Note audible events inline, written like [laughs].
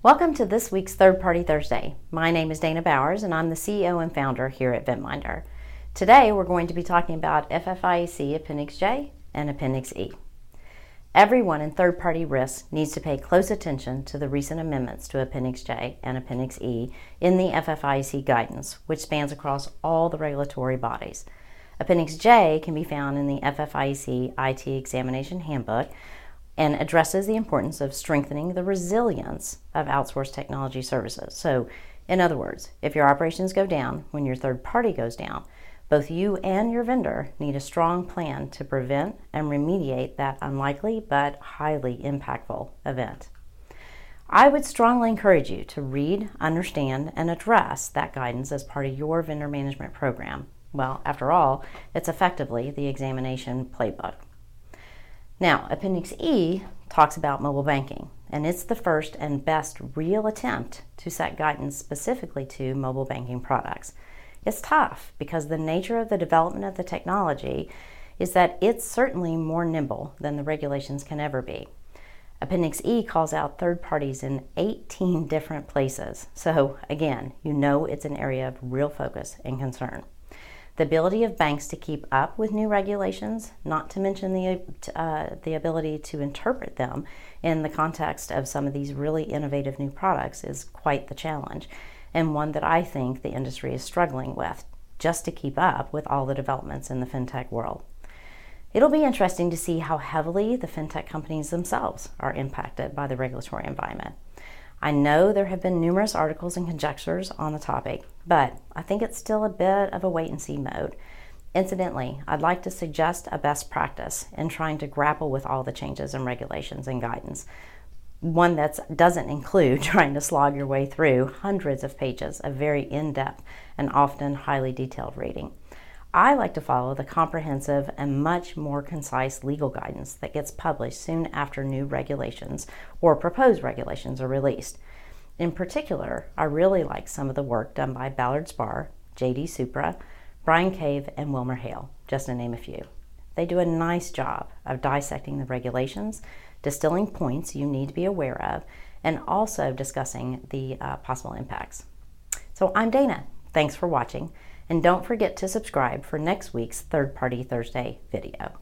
Welcome to this week's Third Party Thursday. My name is Dana Bowers and I'm the CEO and founder here at Venminder. Today we're going to be talking about FFIEC Appendix J and Appendix E. Everyone in third party risk needs to pay close attention to the recent amendments to Appendix J and Appendix E in the FFIEC guidance, which spans across all the regulatory bodies. Appendix J can be found in the FFIEC IT Examination Handbook and addresses the importance of strengthening the resilience of outsourced technology services. So, in other words, if your operations go down when your third party goes down, both you and your vendor need a strong plan to prevent and remediate that unlikely but highly impactful event. I would strongly encourage you to read, understand, and address that guidance as part of your vendor management program. Well, after all, it's effectively the examination playbook. Now, Appendix E talks about mobile banking, and it's the first and best real attempt to set guidance specifically to mobile banking products. It's tough because the nature of the development of the technology is that it's certainly more nimble than the regulations can ever be. Appendix E calls out third parties in 18 different places, so again, you know it's an area of real focus and concern the ability of banks to keep up with new regulations, not to mention the, uh, the ability to interpret them in the context of some of these really innovative new products, is quite the challenge, and one that I think the industry is struggling with just to keep up with all the developments in the fintech world. It'll be interesting to see how heavily the fintech companies themselves are impacted by the regulatory environment. I know there have been numerous articles and conjectures on the topic, but I think it's still a bit of a wait and see mode. Incidentally, I'd like to suggest a best practice in trying to grapple with all the changes and regulations and guidance. One that doesn't include [laughs] trying to slog your way through hundreds of pages of very in depth and often highly detailed reading. I like to follow the comprehensive and much more concise legal guidance that gets published soon after new regulations or proposed regulations are released. In particular, I really like some of the work done by Ballard Spahr, JD Supra, Bryan Cave, and Wilmer Hale, just to name a few. They do a nice job of dissecting the regulations, distilling points you need to be aware of, and also discussing the uh, possible impacts. So I'm Dana. Thanks for watching. And don't forget to subscribe for next week's Third Party Thursday video.